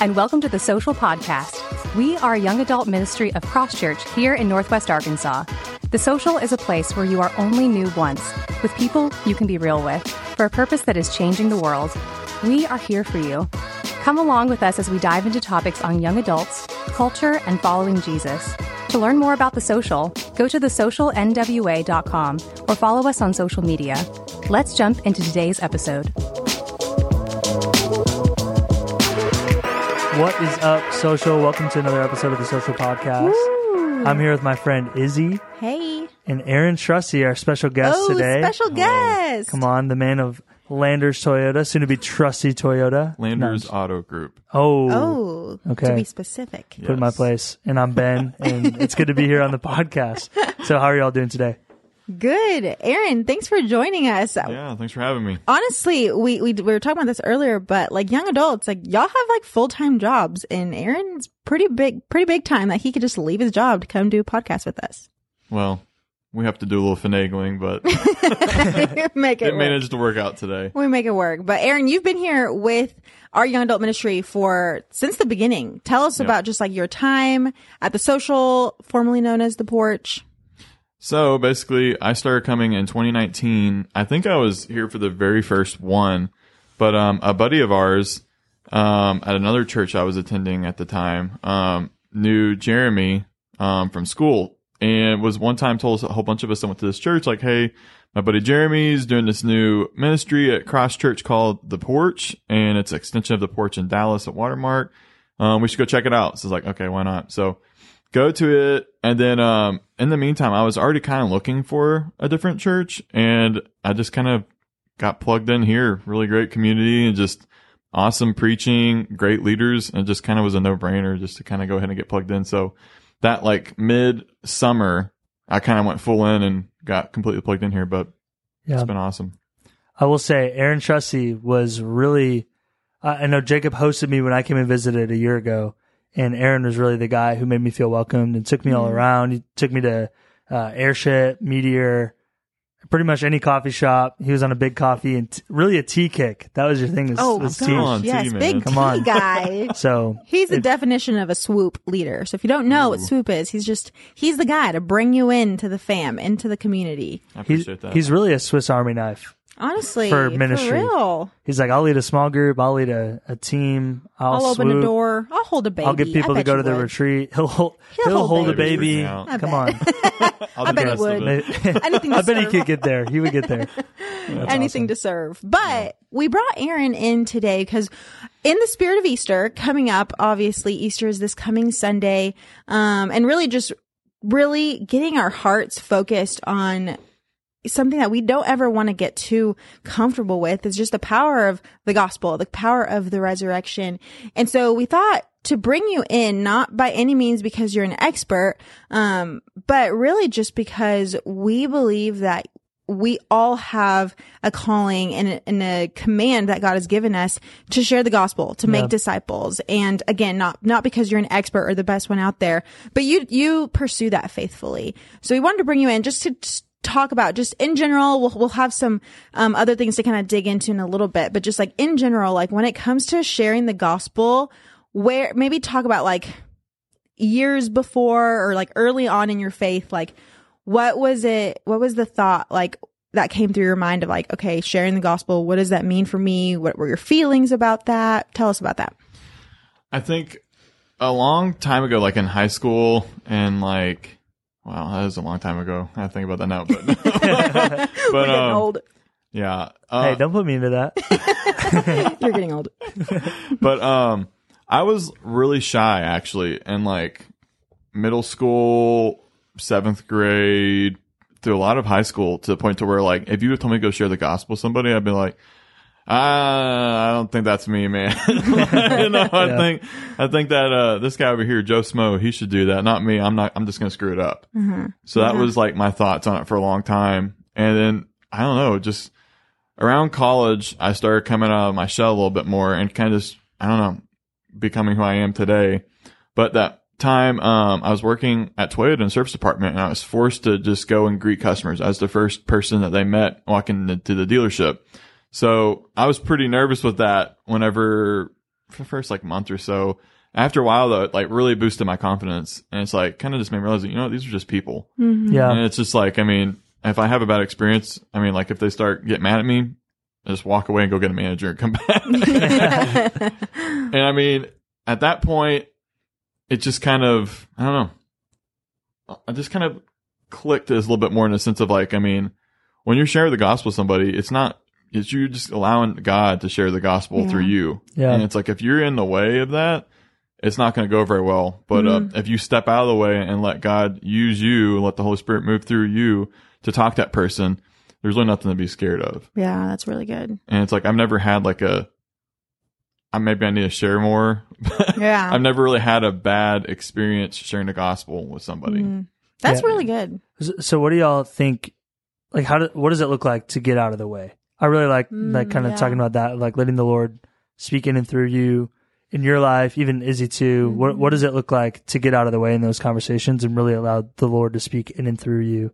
and welcome to the Social Podcast. We are a young adult ministry of Cross Church here in Northwest Arkansas. The Social is a place where you are only new once, with people you can be real with, for a purpose that is changing the world. We are here for you. Come along with us as we dive into topics on young adults, culture, and following Jesus. To learn more about The Social, go to thesocialnwa.com or follow us on social media. Let's jump into today's episode. What is up, social? Welcome to another episode of the Social Podcast. I'm here with my friend Izzy Hey. and Aaron Trusty, our special guest Oh, today. special guest. Come on, the man of Landers Toyota, soon to be Trusty Toyota. Landers Nice. Auto Group. Oh, Oh, Okay. to be specific. put in my place. And I'm Ben, and it's good to be here on the podcast. So, how are y'all doing today? Good. Aaron, thanks for joining us. Yeah, thanks for having me. Honestly, we, we we were talking about this earlier, but like young adults, like y'all have like full time jobs, and Aaron's pretty big, pretty big time that he could just leave his job to come do a podcast with us. Well, we have to do a little finagling, but make it it managed to work out today. We make it work. But Aaron, you've been here with our young adult ministry for since the beginning. Tell us Yeah. about just like your time at the social, formerly known as the porch. So basically, I started coming in 2019. I think I was here for the very first one, but um, a buddy of ours um, at another church I was attending at the time um, knew Jeremy um, from school and was one time told a whole bunch of us that went to this church like, hey, my buddy Jeremy's doing this new ministry at Cross Church called The Porch, and it's an extension of The Porch in Dallas at Watermark. Um, we should go check it out. So it's like, okay, why not? So go to it. And then, um, in the meantime, I was already kind of looking for a different church and I just kind of got plugged in here. Really great community and just awesome preaching, great leaders, and just kind of was a no brainer just to kind of go ahead and get plugged in. So that like mid summer, I kind of went full in and got completely plugged in here, but Yeah. it's been awesome. I will say, Aaron Trusty was really. I know Jacob hosted me when I came and visited a year ago, and Aaron was really the guy who made me feel welcomed and took me all around. He took me to uh, Airship, Meteor, pretty much any coffee shop. He was on a big coffee and t- really a tea kick. That was your thing. Was, Oh, was gosh, tea. on, yes, T, man. big Come T on. guy. So He's the definition of a swoop leader. So if you don't know what swoop is, he's just he's the guy to bring you into the fam, into the community. I he's, appreciate that. he's really a Swiss Army knife. Honestly, For ministry. real. He's like, I'll lead a small group. I'll lead a, a team. I'll, I'll open a door. I'll hold a baby. I'll get people to go to the would. retreat. He'll hold, he'll, He'll hold, hold a baby. I bet. Come on. I'll I do bet he would. Anything I bet he could get there. He would get there. That's anything awesome. to serve. But we brought Aaron in today because in the spirit of Easter coming up, obviously Easter is this coming Sunday. Um, and really just really getting our hearts focused on something that we don't ever want to get too comfortable with is just the power of the gospel, the power of the resurrection. And so we thought to bring you in, not by any means because you're an expert, um, but really just because we believe that we all have a calling and a, and a command that God has given us to share the gospel, to make Yeah. disciples. And again, not, not because you're an expert or the best one out there, but you, you pursue that faithfully. So we wanted to bring you in just to talk about just in general. We'll, we'll have some, um, other things to kind of dig into in a little bit, but just like in general, like when it comes to sharing the gospel, where maybe talk about like years before or like early on in your faith, like what was it? What was the thought like that came through your mind of like, okay, sharing the gospel, what does that mean for me? What were your feelings about that? Tell us about that. I think a long time ago, like in high school, and like, wow, that is a long time ago. I think about that now, but but getting um, old. yeah. Uh, Hey, don't put me into that. You're getting old. but um, I was really shy actually, in like middle school, seventh grade, through a lot of high school, to the point to where like, if you told me to go share the gospel with somebody, I'd be like. I don't think that's me, man. you know, I Yeah. think I think that uh, this guy over here, Joe Smo, he should do that, not me. I'm not. I'm just gonna screw it up. So that was like my thoughts on it for a long time. And then I don't know, just around college, I started coming out of my shell a little bit more and kind of just, I don't know, becoming who I am today. But that time, um, I was working at Toyota in the service department and I was forced to just go and greet customers. I was the first person that they met walking into the dealership. So I was pretty nervous with that whenever for the first like month or so. After a while, though, it like really boosted my confidence, and it's like kind of just made me realize, that, you know, these are just people, mm-hmm. Yeah. and it's just like, I mean, if I have a bad experience, I mean, like if they start getting mad at me, I just walk away and go get a manager and come back. and I mean, at that point, it just kind of, I don't know, I just kind of clicked as a little bit more in the sense of like, I mean, when you're sharing the gospel with somebody, it's not, it's you just allowing God to share the gospel Yeah. through you. Yeah. And it's like, if you're in the way of that, it's not going to go very well. But uh, if you step out of the way and let God use you, let the Holy Spirit move through you to talk to that person, there's really nothing to be scared of. yeah, that's really good. And it's like I've never had like a, I maybe I need to share more. Yeah. I've never really had a bad experience sharing the gospel with somebody. Mm. That's Yeah. really good. So- So what do y'all think? Like, how do, what does it look like to get out of the way? I really like like Mm, kind of yeah. talking about that, like letting the Lord speak in and through you in your life, even Izzy too. What Mm-hmm. what does it look like to get out of the way in those conversations and really allow the Lord to speak in and through you?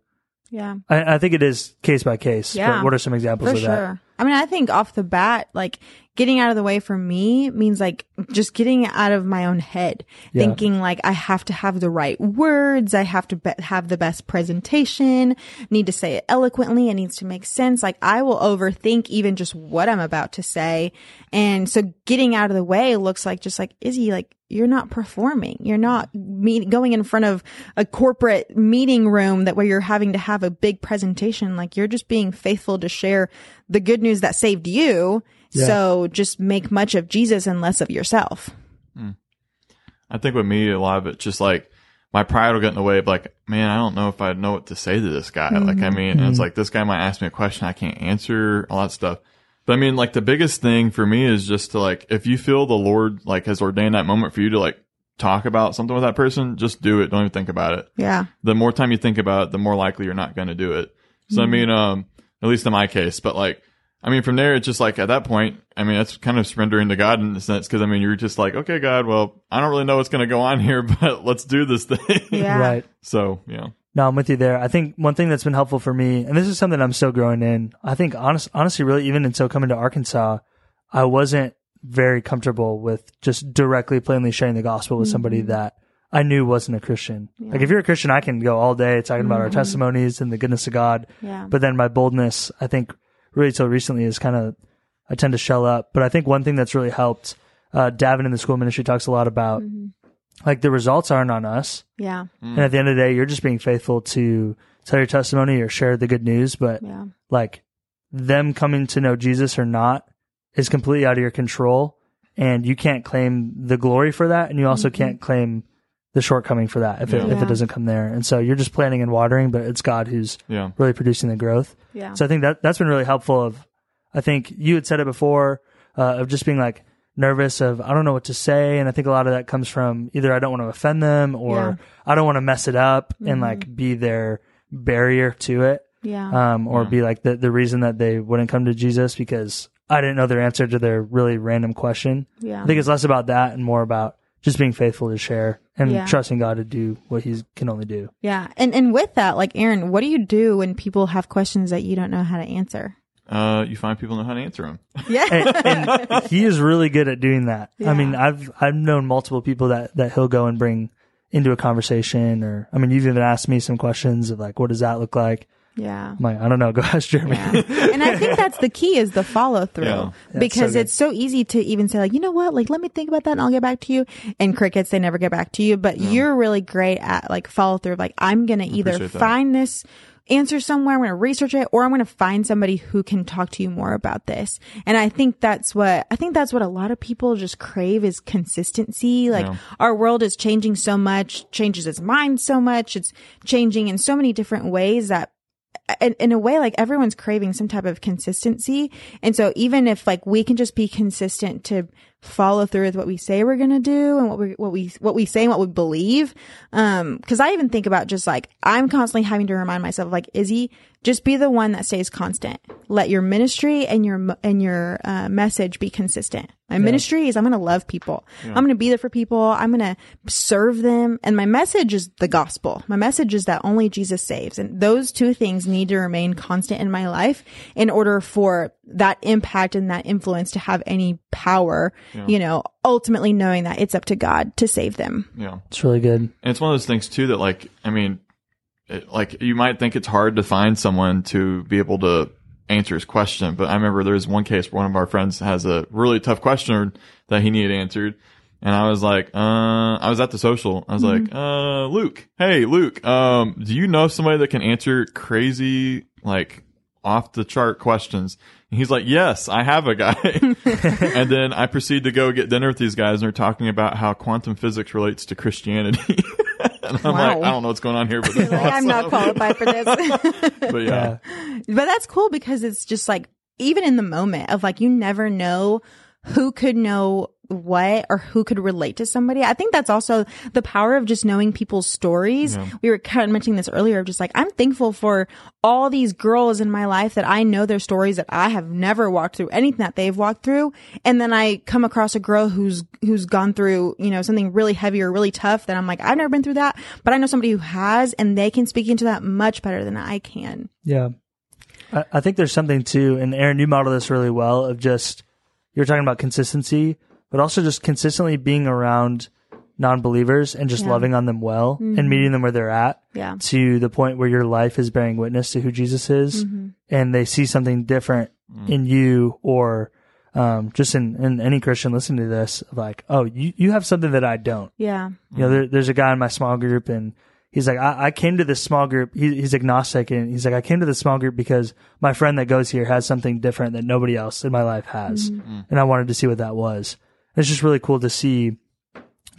Yeah. I, I think it is case by case. Yeah. But what are some examples For of that? I mean, I think off the bat, like getting out of the way for me means like just getting out of my own head, Yeah. thinking like I have to have the right words. I have to be- have the best presentation, need to say it eloquently. It needs to make sense. Like I will overthink even just what I'm about to say. And so getting out of the way looks like just like, Izzy, like you're not performing. You're not meet, going in front of a corporate meeting room that where you're having to have a big presentation. Like you're just being faithful to share the good news that saved you. Yeah. So just make much of Jesus and less of yourself. Hmm. I think with me, a lot of it just like my pride will get in the way of like, man, I don't know if I know what to say to this guy. Like, I mm-hmm. mean, and it's mm-hmm. like this guy might ask me a question I can't answer, all that stuff. But I mean, like the biggest thing for me is just to like, if you feel the Lord like has ordained that moment for you to like talk about something with that person, just do it. Don't even think about it. Yeah. The more time you think about it, the more likely you're not going to do it. So I mm-hmm. mean, um, at least in my case, but like, I mean, from there, it's just like at that point, I mean, that's kind of surrendering to God in a sense. Cause I mean, you're just like, okay, God, well, I don't really know what's going to go on here, but let's do this thing. Yeah. Right. So, yeah. No, I'm with you there. I think one thing that's been helpful for me, and this is something I'm still growing in. I think honest, honestly, really, even until coming to Arkansas, I wasn't very comfortable with just directly, plainly sharing the gospel with somebody mm-hmm. that I knew wasn't a Christian. Like if you're a Christian, I can go all day talking about our mm-hmm. testimonies and the goodness of God. Yeah. But then my boldness, I think, really till recently is kind of, I tend to shell up. But I think one thing that's really helped, uh, Davin in the school ministry talks a lot about, mm-hmm. like the results aren't on us. Yeah. Mm. And at the end of the day, you're just being faithful to tell your testimony or share the good news. But Yeah. like them coming to know Jesus or not is completely out of your control. And you can't claim the glory for that. And you also mm-hmm. can't claim the shortcoming for that if it, if Yeah. it doesn't come there. And so you're just planting and watering, but it's God who's Yeah. really producing the growth. Yeah. So I think that that's been really helpful. Of I think you had said it before uh, of just being like nervous of I don't know what to say, and I think a lot of that comes from either I don't want to offend them or Yeah. I don't want to mess it up and like be their barrier to it, yeah. um, or be like the the reason that they wouldn't come to Jesus because I didn't know their answer to their really random question. yeah. I think it's less about that and more about just being faithful to share and Yeah. trusting God to do what He can only do. yeah. And, and with that, like Aaron, what do you do when people have questions that you don't know how to answer? Uh, you find people know how to answer them. Yeah. and, and he is really good at doing that. Yeah. I mean, I've I've known multiple people that that he'll go and bring into a conversation, or I mean, you've even asked me some questions of like, what does that look like? Yeah. I'm like, I don't know. Go ask Jeremy. Yeah. and I think that's the key is the follow through Yeah. Because so it's so easy to even say like, you know what, like let me think about that and I'll get back to you. And crickets, they never get back to you, but you're really great at like follow through. Like I'm going to either find this answer somewhere, I'm going to research it or I'm going to find somebody who can talk to you more about this. And I think that's what, I think that's what a lot of people just crave is consistency. Like Yeah. our world is changing so much, changes its mind so much. It's changing in so many different ways that in, in a way, like everyone's craving some type of consistency. And so even if like we can just be consistent to follow through with what we say we're going to do and what we, what we, what we say and what we believe. Um, cause I even think about just like, I'm constantly having to remind myself like, Izzy, just be the one that stays constant. Let your ministry and your, and your, uh, message be consistent. My ministry is I'm going to love people. I'm going to be there for people. I'm going to serve them. And my message is the gospel. My message is that only Jesus saves. And those two things need to remain constant in my life in order for that impact and that influence to have any power, you know, ultimately knowing that it's up to God to save them. Yeah. It's really good. And it's one of those things too that like, I mean, it, like you might think it's hard to find someone to be able to answer his question, but I remember there was one case where one of our friends has a really tough question that he needed answered. And I was like, uh, I was at the social. I was like, uh, Luke, hey, Luke, um, do you know somebody that can answer crazy, like off the chart questions? And he's like, yes, I have a guy. and then I proceed to go get dinner with these guys and they're talking about how quantum physics relates to Christianity. and I'm Wow. like, I don't know what's going on here, but Like, I'm not qualified for this. But yeah. Yeah. But that's cool because it's just like, even in the moment of like, you never know who could know what or who could relate to somebody. I think that's also the power of just knowing people's stories. We were kind of mentioning this earlier of just like, I'm thankful for all these girls in my life that I know their stories that I have never walked through anything that they've walked through. And then I come across a girl who's, who's gone through, you know, something really heavy or really tough that I'm like, I've never been through that, but I know somebody who has and they can speak into that much better than I can. Yeah. I, I think there's something too, and Aaron, you model this really well of just, you're talking about consistency, but also just consistently being around non believers and just Yeah. loving on them well and mm-hmm. meeting them where they're at Yeah. to the point where your life is bearing witness to who Jesus is mm-hmm. and they see something different mm. in you or um, just in, in any Christian listening to this, like, oh, you, you have something that I don't. Yeah. You know, there, mm. there's a guy in my small group and he's like, I, I came to this small group. He, he's agnostic and he's like, I came to this small group because my friend that goes here has something different that nobody else in my life has. Mm-hmm. Mm. And I wanted to see what that was. It's just really cool to see,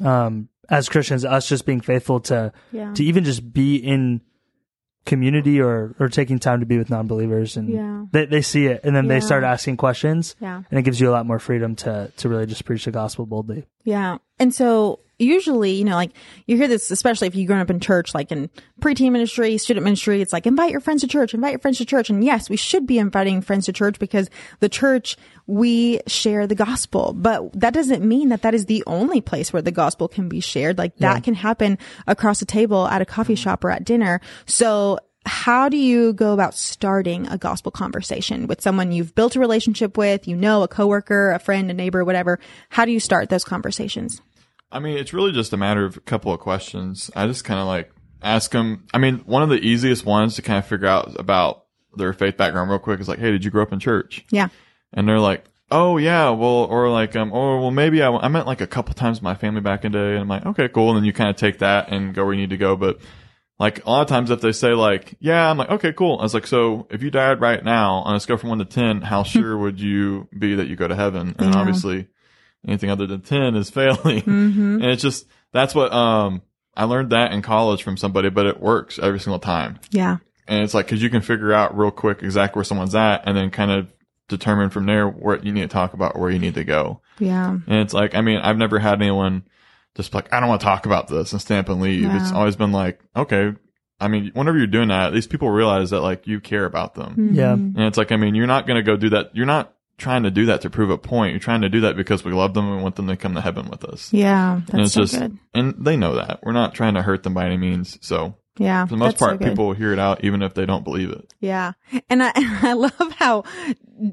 um, as Christians, us just being faithful to, Yeah. to even just be in community or, or taking time to be with non-believers and Yeah. they, they see it and then Yeah. they start asking questions Yeah. and it gives you a lot more freedom to, to really just preach the gospel boldly. Yeah. And so usually, you know, like you hear this, especially if you grown up in church, like in preteen ministry, student ministry, it's like invite your friends to church, invite your friends to church. And yes, we should be inviting friends to church because the church, we share the gospel, but that doesn't mean that that is the only place where the gospel can be shared. Like that can happen across a table at a coffee shop or at dinner. So how do you go about starting a gospel conversation with someone you've built a relationship with, you know, a coworker, a friend, a neighbor, whatever? How do you start those conversations? I mean, it's really just a matter of a couple of questions. I just kind of like ask them. I mean, one of the easiest ones to kind of figure out about their faith background real quick is like, Hey, did you grow up in church? Yeah. And they're like, Oh yeah, well, or like, um, or well, maybe I, I met like a couple times with my family back in the day. And I'm like, okay, cool. And then you kind of take that and go where you need to go. But like a lot of times if they say like, yeah, I'm like, okay, cool. I was like, so if you died right now on a scale from one to 10, how sure would you be that you go to heaven? And Yeah. obviously anything other than 10 is failing. And it's just, that's what, um, I learned that in college from somebody, but it works every single time. Yeah. And it's like, cause you can figure out real quick exactly where someone's at and then kind of determine from there what you need to talk about, or where you need to go. Yeah. And it's like, I mean, I've never had anyone just like, I don't want to talk about this and stamp and leave. It's always been like, okay. I mean, whenever you're doing that, these people realize that like you care about them. Yeah. And it's like, I mean, you're not going to go do that. You're not trying to do that to prove a point. You're trying to do that because we love them and want them to come to heaven with us. Yeah. That's and it's so just, good. and they know that we're not trying to hurt them by any means. So Yeah. for the most that's so part, people will hear it out even if they don't believe it. Yeah. And I, I love how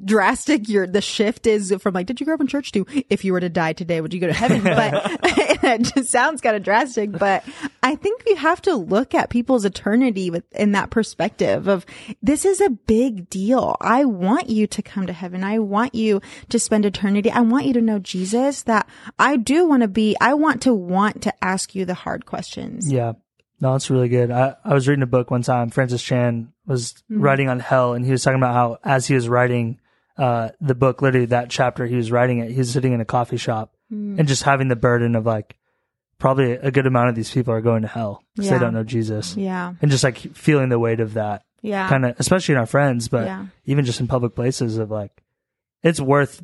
drastic your, the shift is from like, did you grow up in church to if you were to die today, would you go to heaven? But it just sounds kind of drastic, but I think you have to look at people's eternity with, in that perspective of this is a big deal. I want you to come to heaven. I want you to spend eternity. I want you to know Jesus that I do want to be, I want to want to ask you the hard questions. Yeah. No, it's really good. I, I was reading a book one time. Francis Chan was writing on hell, and he was talking about how, as he was writing uh, the book, literally that chapter, he was writing it. He was sitting in a coffee shop and just having the burden of like, probably a good amount of these people are going to hell because Yeah. they don't know Jesus, Yeah. and just like feeling the weight of that, Yeah. kind of, especially in our friends, but Yeah. even just in public places of like, it's worth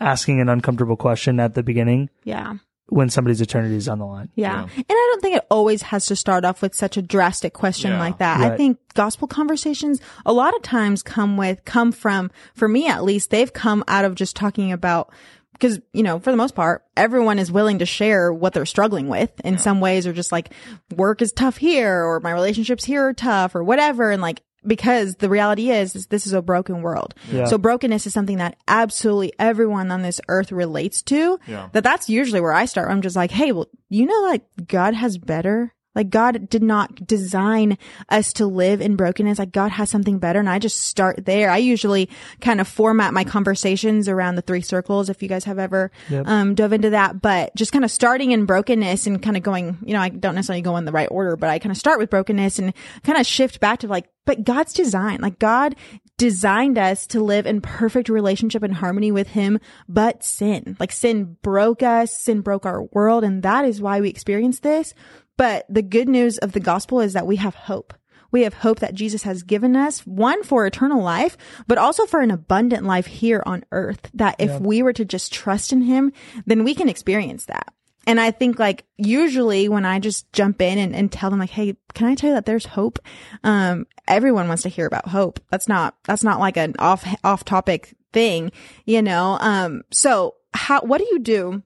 asking an uncomfortable question at the beginning Yeah. When somebody's eternity is on the line. Yeah. And I don't think it always has to start off with such a drastic question Yeah. like that. I think gospel conversations a lot of times come with, come from, for me at least, they've come out of just talking about because, you know, for the most part, everyone is willing to share what they're struggling with in some ways or just like work is tough here or my relationships here are tough or whatever. And like because the reality is, is this is a broken world. Yeah. So brokenness is something that absolutely everyone on this earth relates to. Yeah. That that's usually where I start. I'm just like, hey, well, you know, like God has better. Like God did not design us to live in brokenness. Like God has something better. And I just start there. I usually kind of format my conversations around the three circles. If you guys have ever, Yep. um, dove into that, but just kind of starting in brokenness and kind of going, you know, I don't necessarily go in the right order, but I kind of start with brokenness and kind of shift back to like, but God's design, like God designed us to live in perfect relationship and harmony with him, but sin, like sin broke us, sin broke our world. And that is why we experience this. But the good news of the gospel is that we have hope. We have hope that Jesus has given us, one for eternal life, but also for an abundant life here on earth. That if we were to just trust in him, then we can experience that. And I think like usually when I just jump in and, and tell them like, Hey, can I tell you that there's hope? Um, everyone wants to hear about hope. That's not, that's not like an off, off topic thing, you know? Um, so how, what do you do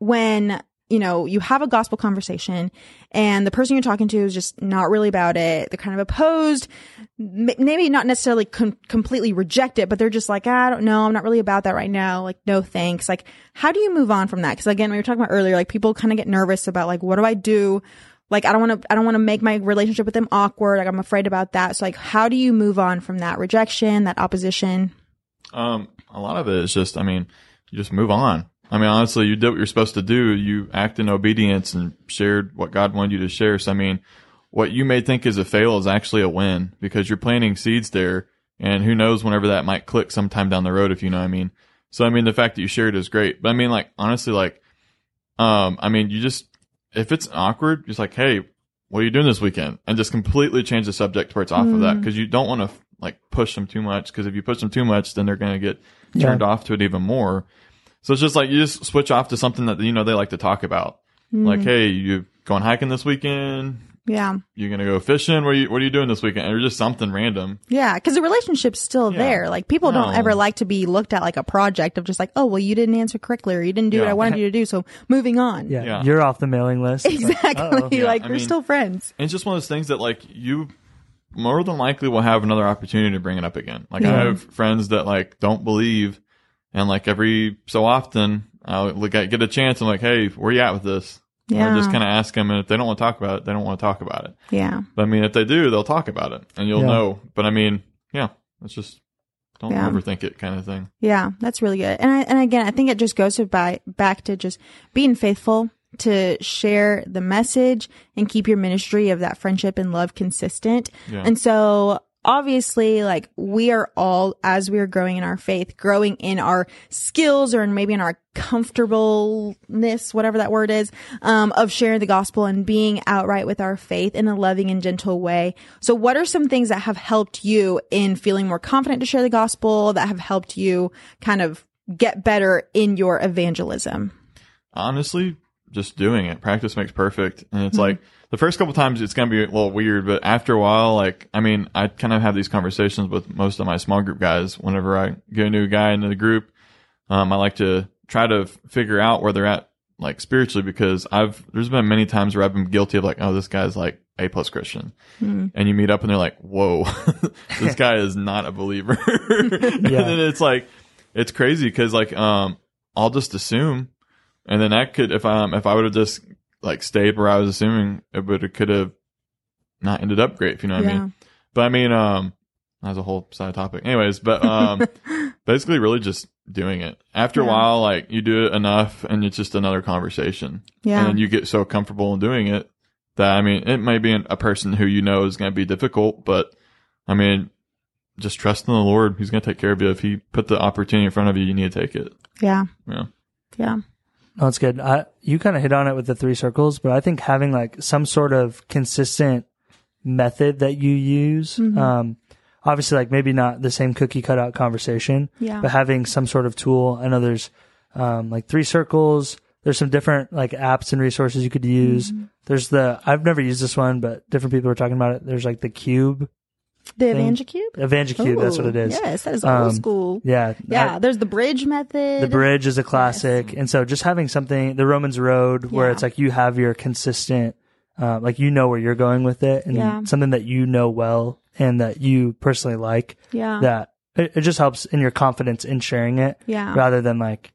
when you know you have a gospel conversation and the person you're talking to is just not really about it. They're kind of opposed. Maybe not necessarily com- completely reject it but they're just like "Ah, i don't know. I'm not really about that right now. Like no thanks. Like how do you move on from that? Because again we were talking about earlier like people kind of get nervous about like what do i do? Like i don't want to i don't want to make my relationship with them awkward. Like i'm afraid about that. So like how do you move on from that rejection that opposition? Um, a lot of it is just, I mean, you just move on. I mean, honestly, you did what you're supposed to do. You act in obedience and shared what God wanted you to share. So, I mean, what you may think is a fail is actually a win because you're planting seeds there. And who knows whenever that might click sometime down the road, if you know what I mean. So, I mean, the fact that you shared is great. But I mean, like, honestly, like, um, I mean, you just, if it's awkward, just like, hey, what are you doing this weekend? And just completely change the subject it's off of that because you don't want to like push them too much because if you push them too much, then they're going to get turned off to it even more. So it's just like you just switch off to something that you know they like to talk about. Like, hmm. hey, you going hiking this weekend? yeah You're gonna go fishing? What are you What are you doing this weekend? Or just something random. Yeah, because the relationship's still Yeah. there. Like people don't ever like to be looked at like a project of just like, oh, well, you didn't answer correctly or you didn't do what I wanted you to do, so moving on. Yeah, Yeah. you're off the mailing list. It's like, Exactly. Yeah, like we're mean- still friends. And it's just one of those things that like you more than likely will have another opportunity to bring it up again. Like I have friends that like don't believe, and like every so often I'll look at get a chance. I'm like, hey, where you at with this? Yeah. Or just kind of ask them, and if they don't want to talk about it, they don't want to talk about it. Yeah. But I mean, if they do, they'll talk about it, and you'll Yeah. know. But I mean, yeah, it's just don't Yeah. overthink it, kind of thing. Yeah, that's really good. And I, and again, I think it just goes to by, back to just being faithful to share the message and keep your ministry of that friendship and love consistent. Yeah. And so obviously like we are all as we are growing in our faith, growing in our skills or in maybe in our comfortableness, whatever that word is, um, of sharing the gospel and being outright with our faith in a loving and gentle way. So what are some things that have helped you in feeling more confident to share the gospel that have helped you kind of get better in your evangelism? honestly just doing it practice makes perfect and it's like the first couple times it's gonna be a little weird but after a while like i mean i kind of have these conversations with most of my small group guys whenever i get a new guy into the group. Um, i like to try to f- figure out where they're at like spiritually because i've there's been many times where i've been guilty of like oh this guy's like a plus christian. And you meet up and they're like whoa this guy is not a believer. And then it's like it's crazy because like um i'll just assume. And then that could, if um, if I would have just like stayed where I was assuming, it would have could have not ended up great. If you know what I mean. But I mean, um, that's a whole side topic. Anyways, but um, basically, really just doing it. After a while, like you do it enough, and it's just another conversation. Yeah. And then you get so comfortable in doing it that I mean, it may be a person who you know is going to be difficult, but I mean, just trust in the Lord. He's going to take care of you. If He put the opportunity in front of you, you need to take it. Yeah. Yeah. Yeah. No, it's good. I, you kind of hit on it with the three circles, but I think having like some sort of consistent method that you use, Mm-hmm. um, obviously like maybe not the same cookie cutout conversation, Yeah. but having some sort of tool. I know there's, um, like three circles. There's some different like apps and resources you could use. Mm-hmm. There's the, I've never used this one, but different people are talking about it. There's like the cube, The. EvangeCube? EvangeCube. that's what it Ooh. Yes, that is Um, old school. Yeah. Yeah, I- there's the bridge method. the bridge is a classic. And so just having something, the Romans road where Yeah. it's like you have your consistent, uh, like you know where you're going with it and Yeah. something that you know well and that you personally like Yeah. that it, it just helps in your confidence in sharing it Yeah. rather than like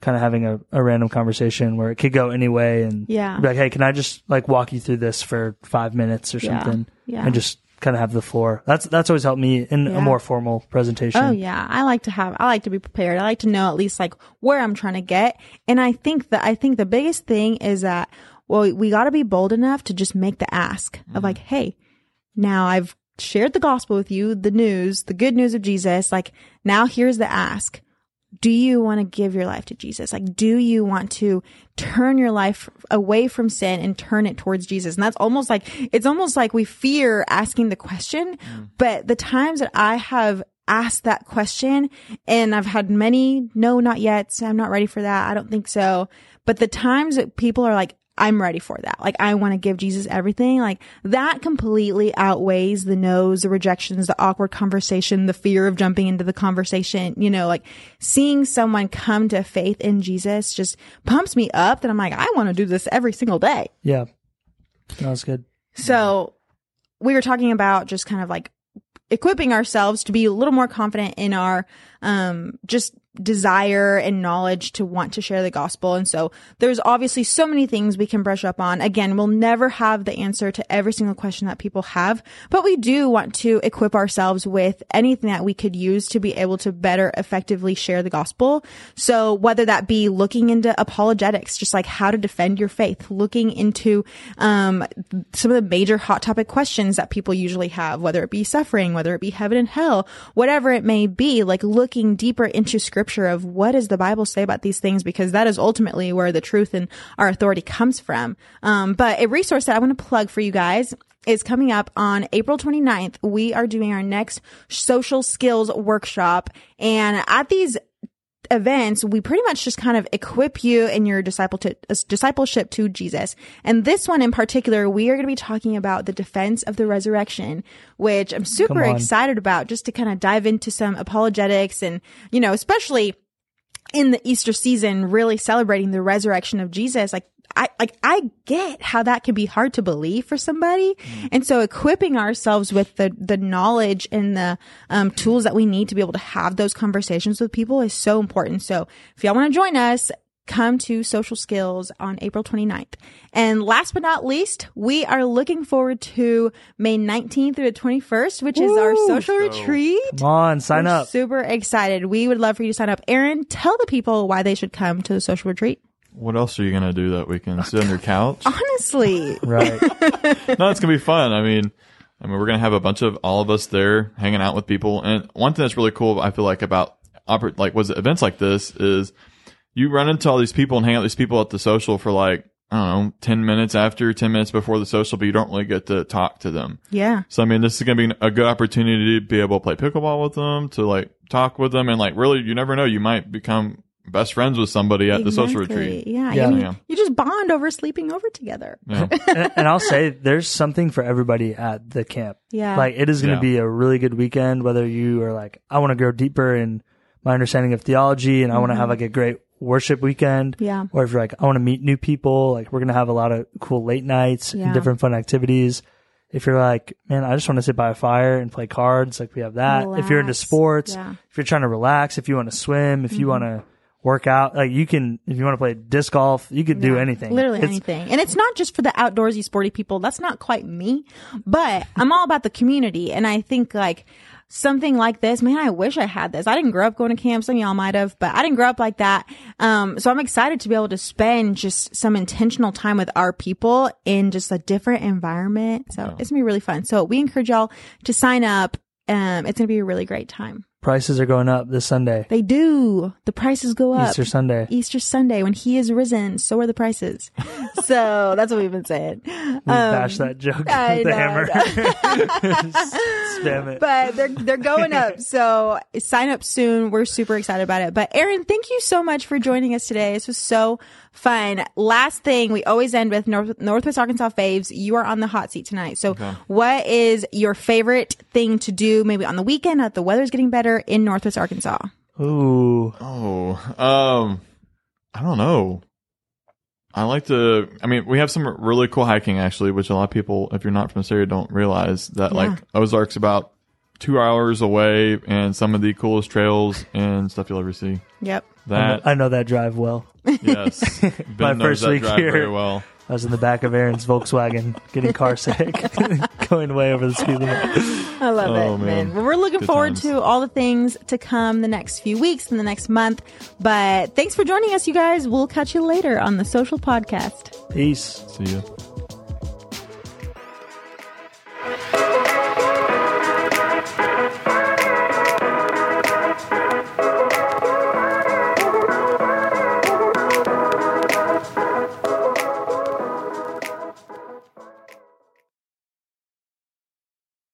kind of having a, a random conversation where it could go any way and Yeah. be like, hey, can I just like walk you through this for five minutes or Yeah. something? Yeah. And just kind of have the floor. That's that's always helped me in Yeah. a more formal presentation. Oh yeah, I like to have I like to be prepared. I like to know at least like where I'm trying to get. And I think that I think the biggest thing is that well we got to be bold enough to just make the ask of mm-hmm. like, "Hey, now I've shared the gospel with you, the news, the good news of Jesus. Like now here's the ask. Do you want to give your life to Jesus? Like, do you want to turn your life away from sin and turn it towards Jesus? And that's almost like, it's almost like we fear asking the question, mm. but the times that I have asked that question and I've had many, no, not yet. I'm not ready for that. I don't think so. But the times that people are like, I'm ready for that. Like, I want to give Jesus everything. Like, that completely outweighs the no's, the rejections, the awkward conversation, the fear of jumping into the conversation. You know, like seeing someone come to faith in Jesus just pumps me up that I'm like, I want to do this every single day. Yeah. That was good. So we were talking about just kind of like equipping ourselves to be a little more confident in our um just desire and knowledge to want to share the gospel. And so there's obviously so many things we can brush up on. Again, we'll never have the answer to every single question that people have, but we do want to equip ourselves with anything that we could use to be able to better effectively share the gospel. So whether that be looking into apologetics, just like how to defend your faith, looking into um, some of the major hot topic questions that people usually have, whether it be suffering, whether it be heaven and hell, whatever it may be, like looking deeper into scripture of what does the Bible say about these things, because that is ultimately where the truth and our authority comes from. Um, but a resource that I want to plug for you guys is coming up on April 29th. We are doing our next social skills workshop. And at these events, we pretty much just kind of equip you in your disciple to, uh, discipleship to Jesus. And this one in particular, we are going to be talking about the defense of the resurrection, which I'm super excited about just to kind of dive into some apologetics and, you know, especially in the Easter season, really celebrating the resurrection of Jesus. Like, I, like, I get how that can be hard to believe for somebody. And so equipping ourselves with the, the knowledge and the, um, tools that we need to be able to have those conversations with people is so important. So if y'all want to join us, come to social skills on April 29th. And last but not least, we are looking forward to May 19th through the 21st, which is our Woo! social retreat. Come on, sign We're up. Super excited. We would love for you to sign up. Aaron, tell the people why they should come to the social retreat. What else are you gonna do that we can sit on your couch? Honestly. Right. no, it's gonna be fun. I mean, I mean, we're gonna have a bunch of all of us there hanging out with people. And one thing that's really cool, I feel like about oper- like was events like this is you run into all these people and hang out with these people at the social for like I don't know, ten minutes after, ten minutes before the social, but you don't really get to talk to them. yeah. So I mean, this is gonna be a good opportunity to be able to play pickleball with them, to like talk with them, and like really, you never know, you might become best friends with somebody at the social retreat. Yeah. Yeah. I mean, Yeah. You just bond over sleeping over together. Yeah. and, and I'll say there's something for everybody at the camp. Yeah. Like it is going to Yeah. be a really good weekend, whether you are like, I want to grow deeper in my understanding of theology and I want to have like a great worship weekend. Mm-hmm. Yeah. Or if you're like, I want to meet new people, like we're going to have a lot of cool late nights Yeah. and different fun activities. If you're like, man, I just want to sit by a fire and play cards, like we have that. If you're into sports, Yeah. if you're trying to relax, if you want to swim, if you want to work out, like you can, if you want to play disc golf, you could do Yeah. anything. Literally It's- anything. And it's not just for the outdoorsy sporty people. That's not quite me, but I'm all about the community. And I think like something like this, man, I wish I had this. I didn't grow up going to camp. Some y'all might have, but I didn't grow up like that. Um, so I'm excited to be able to spend just some intentional time with our people in just a different environment. So it's gonna be really fun. So we encourage y'all to sign up. Um, it's gonna be a really great time. Prices are going up this Sunday, They do. The prices go up. Easter Sunday. Easter Sunday when he is risen, so are the prices. so that's what we've been saying. We um, bash that joke I with the hammer. Spam it. But they're they're going up. So sign up soon. We're super excited about it. But Aaron, thank you so much for joining us today. This was so fun. Last thing, we always end with North, Northwest Arkansas faves. You are on the hot seat tonight. So what is your favorite thing to do maybe on the weekend that the weather's getting better in Northwest Arkansas? Ooh, Oh, um, I don't know. I like to. I mean, we have some really cool hiking actually, which a lot of people, if you're not from this area, don't realize that like Ozark's about two hours away, and some of the coolest trails and stuff you'll ever see. Yep. That I know that drive well. yes, Ben My knows first that week drive here. very well. I was in the back of Aaron's Volkswagen getting car sick, going way over the speed limit. I love Oh, it, man. man. Well, we're looking Good forward times. to all the things to come the next few weeks and the next month. But thanks for joining us, you guys. We'll catch you later on the Social Podcast. Peace. See you.